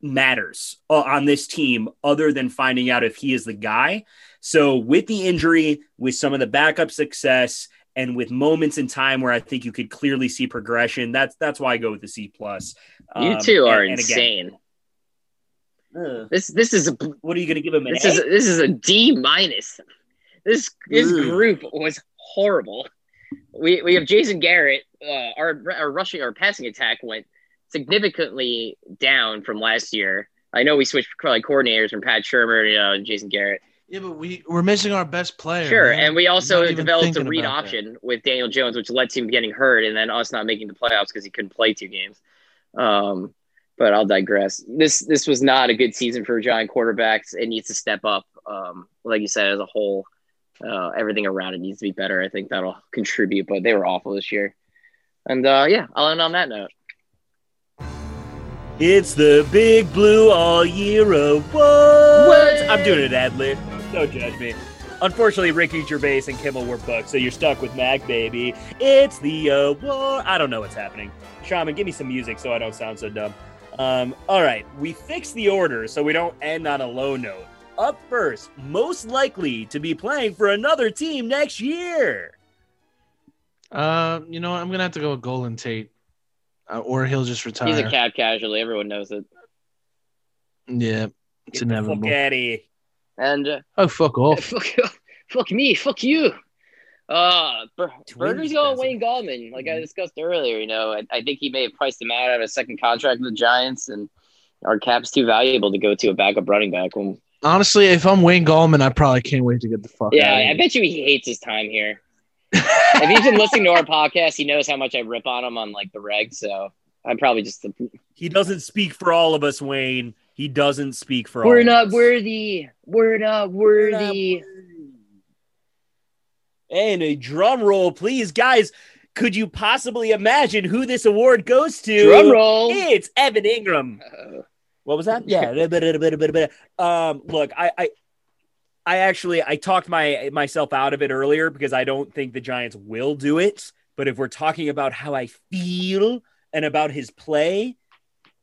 matters uh, on this team other than finding out if he is the guy. So with the injury, with some of the backup success, and with moments in time where I think you could clearly see progression, that's that's why I go with the C plus. you Um, two are and- and again, insane. uh, This this is a what are you going to give him? An this A? is this is a D minus. This this Ooh. group was horrible. We we have Jason Garrett. Uh, our our rushing our passing attack went significantly down from last year. I know we switched like coordinators from Pat Shurmur, you know, and Jason Garrett. Yeah, but we we're missing our best player. Sure, man. and we also developed a read about that. option with Daniel Jones, which led to him getting hurt, and then us not making the playoffs because he couldn't play two games. Um, but I'll digress. This this was not a good season for Giant quarterbacks. It needs to step up. Um, like you said, as a whole, uh, everything around it needs to be better. I think that'll contribute. But they were awful this year. And uh, yeah, I'll end on that note. It's the Big Blue All Year Awards. I'm doing it ad lib. Don't judge me. Unfortunately, Ricky Gervais and Kimmel were booked, so you're stuck with Mac, baby. It's the award. I don't know what's happening. Shaman, give me some music so I don't sound so dumb. Um, all right, we fixed the order so we don't end on a low note. Up first, most likely to be playing for another team next year. Uh, you know? I'm gonna have to go with Golden Tate, uh, or he'll just retire. He's a cap casualty. Everyone knows it. Yeah, it's Get the fuck inevitable. out of here. And uh, Oh, fuck off. fuck, (laughs) fuck me, fuck you. Uh, Bur- Twins Burger's going doesn't- Wayne Gallman, like Mm-hmm. I discussed earlier. You know, I, I think he may have priced him out of a second contract with the Giants, and our cap's too valuable to go to a backup running back. When, Honestly, if I'm Wayne Gallman, I probably can't wait to get the fuck yeah, out. I bet you he hates his time here. If he's been listening to our podcast, he knows how much I rip on him on like the reg. So I'm probably just He doesn't speak for all of us, Wayne. He doesn't speak for all we're of not us. worthy. We're not We're not worthy. And a drum roll, please, guys. Could you possibly imagine who this award goes to? Drum roll. It's Evan Engram. Uh, What was that? Yeah. (laughs) um, look, I, I, I actually I talked my myself out of it earlier because I don't think the Giants will do it. But if we're talking about how I feel and about his play,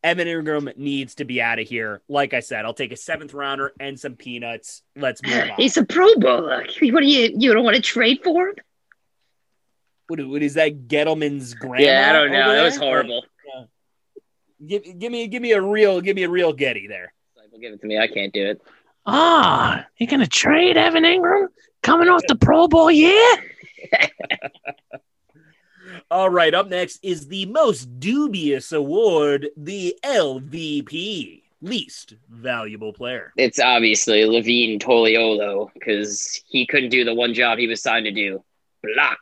Evan Engram needs to be out of here. Like I said, I'll take a seventh rounder and some peanuts. Let's move on. He's a Pro Bowler. What do you you don't want to trade for him? What, what is that? Gettleman's grandma? Yeah, I don't know. That was horrible. Uh, give, give me, give me a real, give me a real Getty there. Give it to me. I can't do it. Ah, you gonna trade Evan Engram coming off the Pro Bowl? Yeah. (laughs) All right, up next is the most dubious award, the LVP, least valuable player. It's obviously Levine Toilolo because he couldn't do the one job he was signed to do. Block.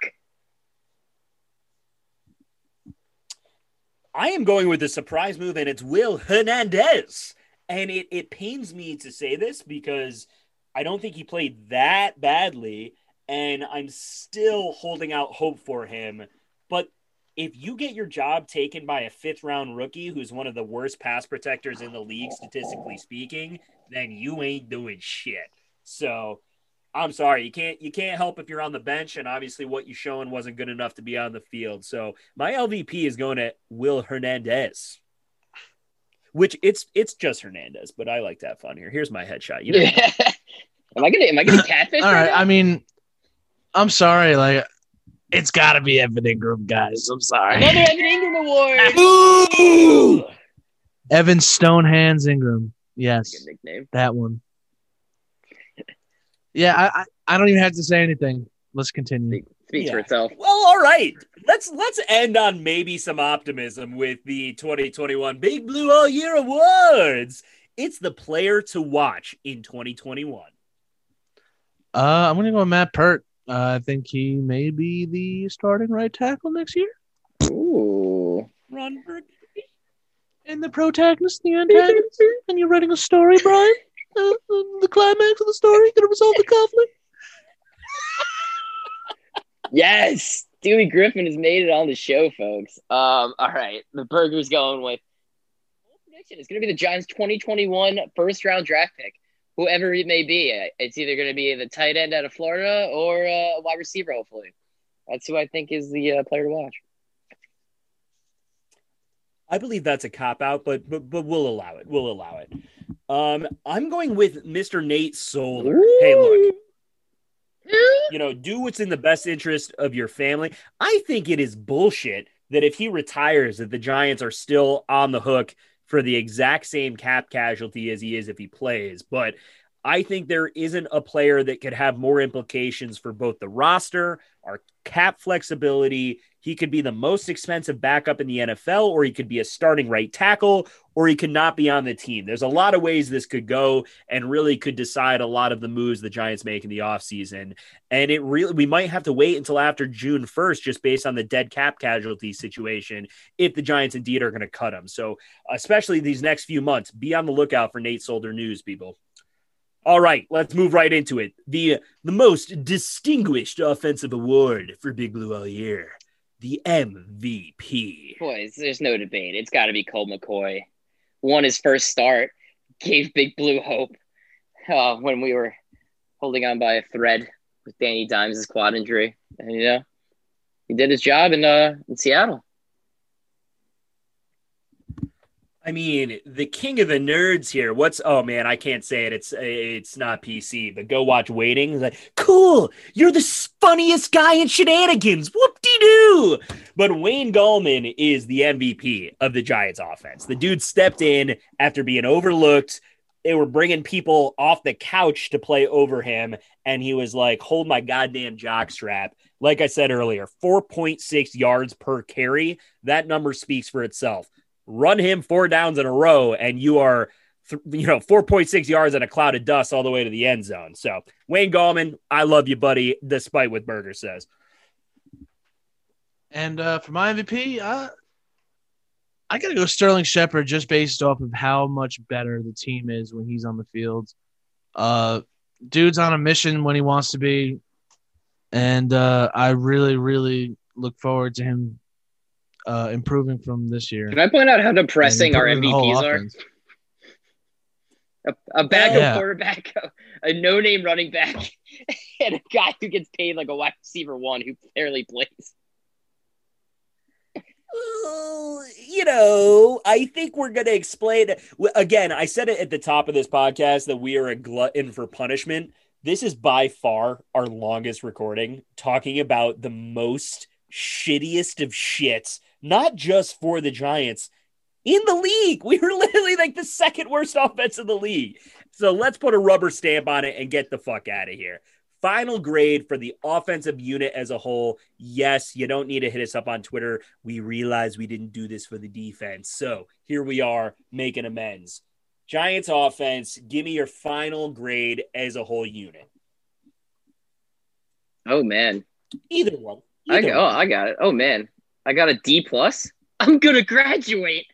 I am going with the surprise move, and it's Will Hernandez. And it, it pains me to say this because I don't think he played that badly, and I'm still holding out hope for him. But if you get your job taken by a fifth round rookie who's one of the worst pass protectors in the league, statistically speaking, then you ain't doing shit. So I'm sorry, you can't you can't help if you're on the bench, and obviously what you showing wasn't good enough to be on the field. So my LVP is going to Will Hernandez. Which it's it's just Hernandez, but I like to have fun here. Here's my headshot. You know, (laughs) am I gonna am I gonna (laughs) catfish? All right. now? I mean, I'm sorry. Like, it's got to be Evan Engram, guys. I'm sorry. Another Evan Engram award. (laughs) Ooh! Evan Stonehands Engram. Yes, Good nickname. that one. Yeah, I, I, I don't even have to say anything. Let's continue. Speaks for itself. Well, all right. Let's let's end on maybe some optimism with the 2021 Big Blue All Year Awards. It's the player to watch in 2021. Uh, I'm gonna go with Matt Peart. Uh, I think he may be the starting right tackle next year. Ooh. Ron Burgundy. And the protagonist, the antagonist. and you're writing a story, Brian. Uh, uh, the climax of the story gonna resolve the conflict. Yes, Dewey Griffin has made it on the show, folks. Um, all right, the burger's going with prediction. It's going to be the Giants' 2021 first round draft pick, whoever it may be. Uh, It's either going to be the tight end out of Florida or uh, a wide receiver, hopefully. That's who I think is the uh, player to watch. I believe that's a cop out, but but but we'll allow it. We'll allow it. Um, I'm going with Mr. Nate Solder. Hey, look, you know, do what's in the best interest of your family. I think it is bullshit that if he retires, that the Giants are still on the hook for the exact same cap casualty as he is if he plays. But I think there isn't a player that could have more implications for both the roster, our cap flexibility. He could be the most expensive backup in the NFL, or he could be a starting right tackle, or he could not be on the team. There's a lot of ways this could go and really could decide a lot of the moves the Giants make in the offseason. And it really, we might have to wait until after June 1st, just based on the dead cap casualty situation, if the Giants indeed are going to cut him. So, especially these next few months, be on the lookout for Nate Solder news, people. All right, let's move right into it. The the most distinguished offensive award for Big Blue all year, the MVP. Boys, there's no debate. It's got to be Colt McCoy. Won his first start, gave Big Blue hope uh, when we were holding on by a thread with Danny Dimes' quad injury, and you know he did his job in uh in Seattle. I mean, the king of the nerds here. What's oh man, I can't say it. It's it's not PC, but go watch Waiting. Like, cool, you're the funniest guy in shenanigans. Whoop de doo. But Wayne Gallman is the MVP of the Giants offense. The dude stepped in after being overlooked. They were bringing people off the couch to play over him, and he was like, hold my goddamn jockstrap. Like I said earlier, 4.6 yards per carry. That number speaks for itself run him four downs in a row, and you are, you know, 4.6 yards in a cloud of dust all the way to the end zone. So, Wayne Gallman, I love you, buddy, despite what Berger says. And uh, for my MVP, uh, I got to go Sterling Shepard just based off of how much better the team is when he's on the field. Uh, dude's on a mission when he wants to be. And uh, I really, really look forward to him uh, improving from this year. Can I point out how depressing our improving the whole MVPs are? offense. A, a backup Yeah. quarterback, (laughs) a, a no-name running back, (laughs) and a guy who gets paid like a wide receiver one who barely plays. Well, you know, I think we're going to explain w- again. I said it at the top of this podcast that we are a glutton for punishment. This is by far our longest recording, talking about the most shittiest of shits, not just for the Giants in the league. (laughs) We were literally like the second worst offense in the league. So let's put a rubber stamp on it and get the fuck out of here. Final grade for the offensive unit as a whole. Yes, you don't need to hit us up on Twitter. We realize we didn't do this for the defense. So here we are making amends. Giants offense, give me your final grade as a whole unit. Oh man, Either one. I Either got, oh one. I got it. Oh man, I got a D plus. (laughs) I'm gonna graduate.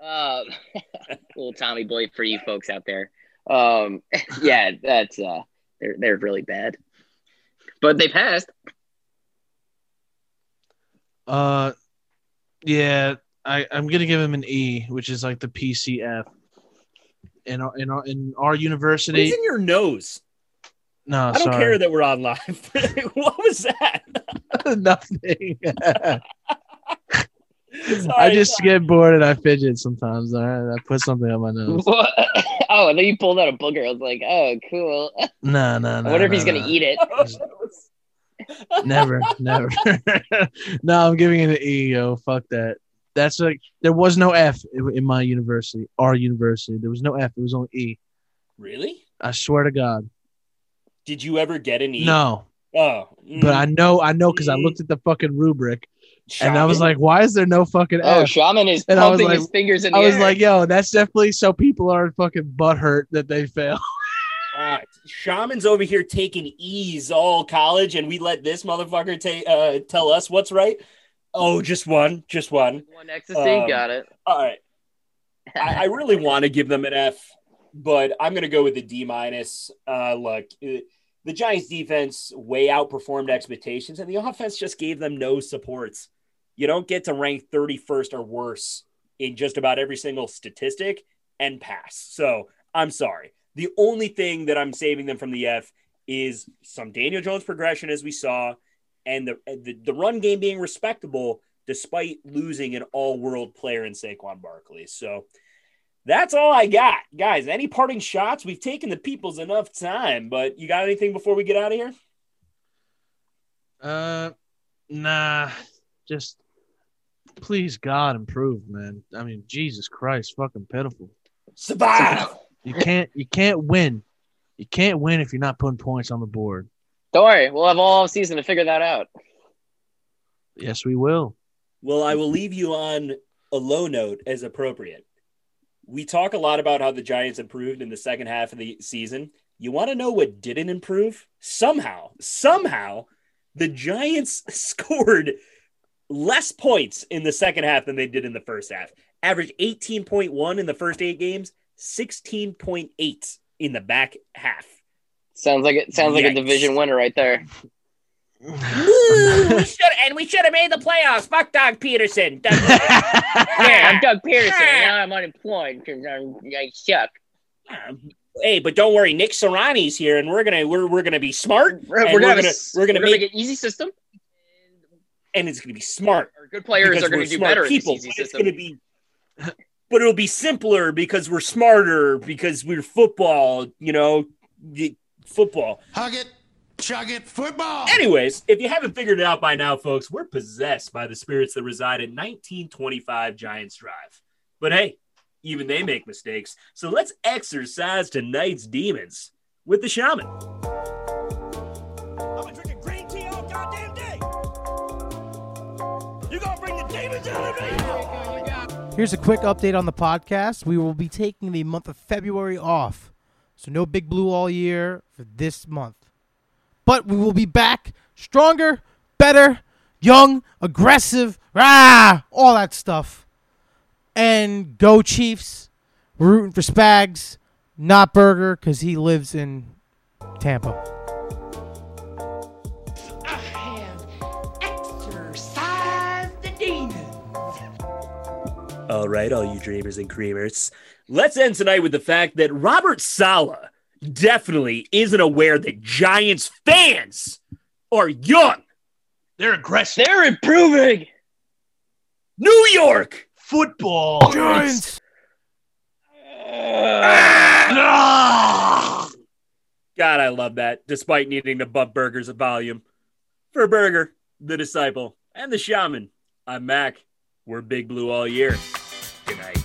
Um, (laughs) little Tommy boy for you folks out there. Um, (laughs) yeah, that's uh, they're they're really bad, but they passed. Uh, yeah, I, I'm gonna give him an E, which is like the PCF. In our in our in our university, What's in your nose? no, I don't sorry, care that we're on live. what was that? (laughs) nothing. I just sorry. get bored and I fidget sometimes. All right, I put something on my nose. (laughs) oh, and then you pulled out a booger. I was like, oh, cool. No, no, no. I wonder if no, he's gonna no. eat it. (laughs) Never, never. no, I'm giving it an E. Yo, fuck that. That's like there was no F in in my university, our university. There was no F. It was only E. Really? I swear to God. Did you ever get an E? No, Oh, but I know, I know, because I looked at the fucking rubric and I was like, why is there no fucking F? Oh, Shaman is And I was pumping like- his fingers in the I was air. like, yo, that's definitely so people aren't fucking butthurt that they fail. All right. (laughs) Shaman's over here taking E's all college, and we let this motherfucker ta- uh, tell us what's right. Oh, just one, just one. one ecstasy, Um, got it. All right. I, I really want to give them an F, but I'm going to go with the D minus. Uh, look, uh, the Giants' defense way outperformed expectations, and the offense just gave them no supports. You don't get to rank 31st or worse in just about every single statistic and pass. So I'm sorry. The only thing that I'm saving them from the F is some Daniel Jones progression, as we saw, and the the, the run game being respectable despite losing an all-world player in Saquon Barkley. So that's all I got, guys. Any parting shots? We've taken the people's enough time, but you got anything before we get out of here? Uh, nah, just please God improve, man. I mean, Jesus Christ, fucking pitiful. Survive. You can't, you can't win. You can't win if you're not putting points on the board. Don't worry, we'll have all season to figure that out. Yes, we will. Well, I will leave you on a low note as appropriate. We talk a lot about how the Giants improved in the second half of the season. You want to know what didn't improve? Somehow, somehow, the Giants (laughs) scored less points in the second half than they did in the first half. Average 18.1 in the first eight games, 16.8 in the back half. Sounds like it sounds like a division winner right there. We should and we should have made the playoffs. Fuck Doug Pederson. Doug- (laughs) Yeah, I'm Doug Pederson. and Now I'm unemployed because I suck. Hey, but don't worry, Nick Sirianni's here, and we're gonna we're, we're gonna be smart. We're, and we're gonna, gonna we're gonna make, make an easy system. and it's gonna be smart. Our good players are gonna do smart better people. this easy it's gonna be, but it'll be simpler because we're smarter because we're football. You know, football. Hug it, chug it, football. Anyways, if you haven't figured it out by now, folks, we're possessed by the spirits that reside at 1925 Giants Drive. But hey, even they make mistakes. So let's exercise tonight's demons with the shaman. I've been drinking green tea all goddamn day. You gonna bring the demons out of me? Here's a quick update on the podcast. We will be taking the month of February off. So no Big Blue all year for this month. But we will be back stronger, better, young, aggressive, rah, all that stuff. And go Chiefs. We're rooting for Spags, not Burger, because he lives in Tampa. All right, all you dreamers and creamers. Let's end tonight with the fact that Robert Saleh definitely isn't aware that Giants fans are young. They're aggressive. They're improving. New York. Football. Giants! Ah! God, I love that, despite needing to bump Burger's volume. For Burger, the disciple, and the shaman, I'm Mac. We're Big Blue all year. Good night.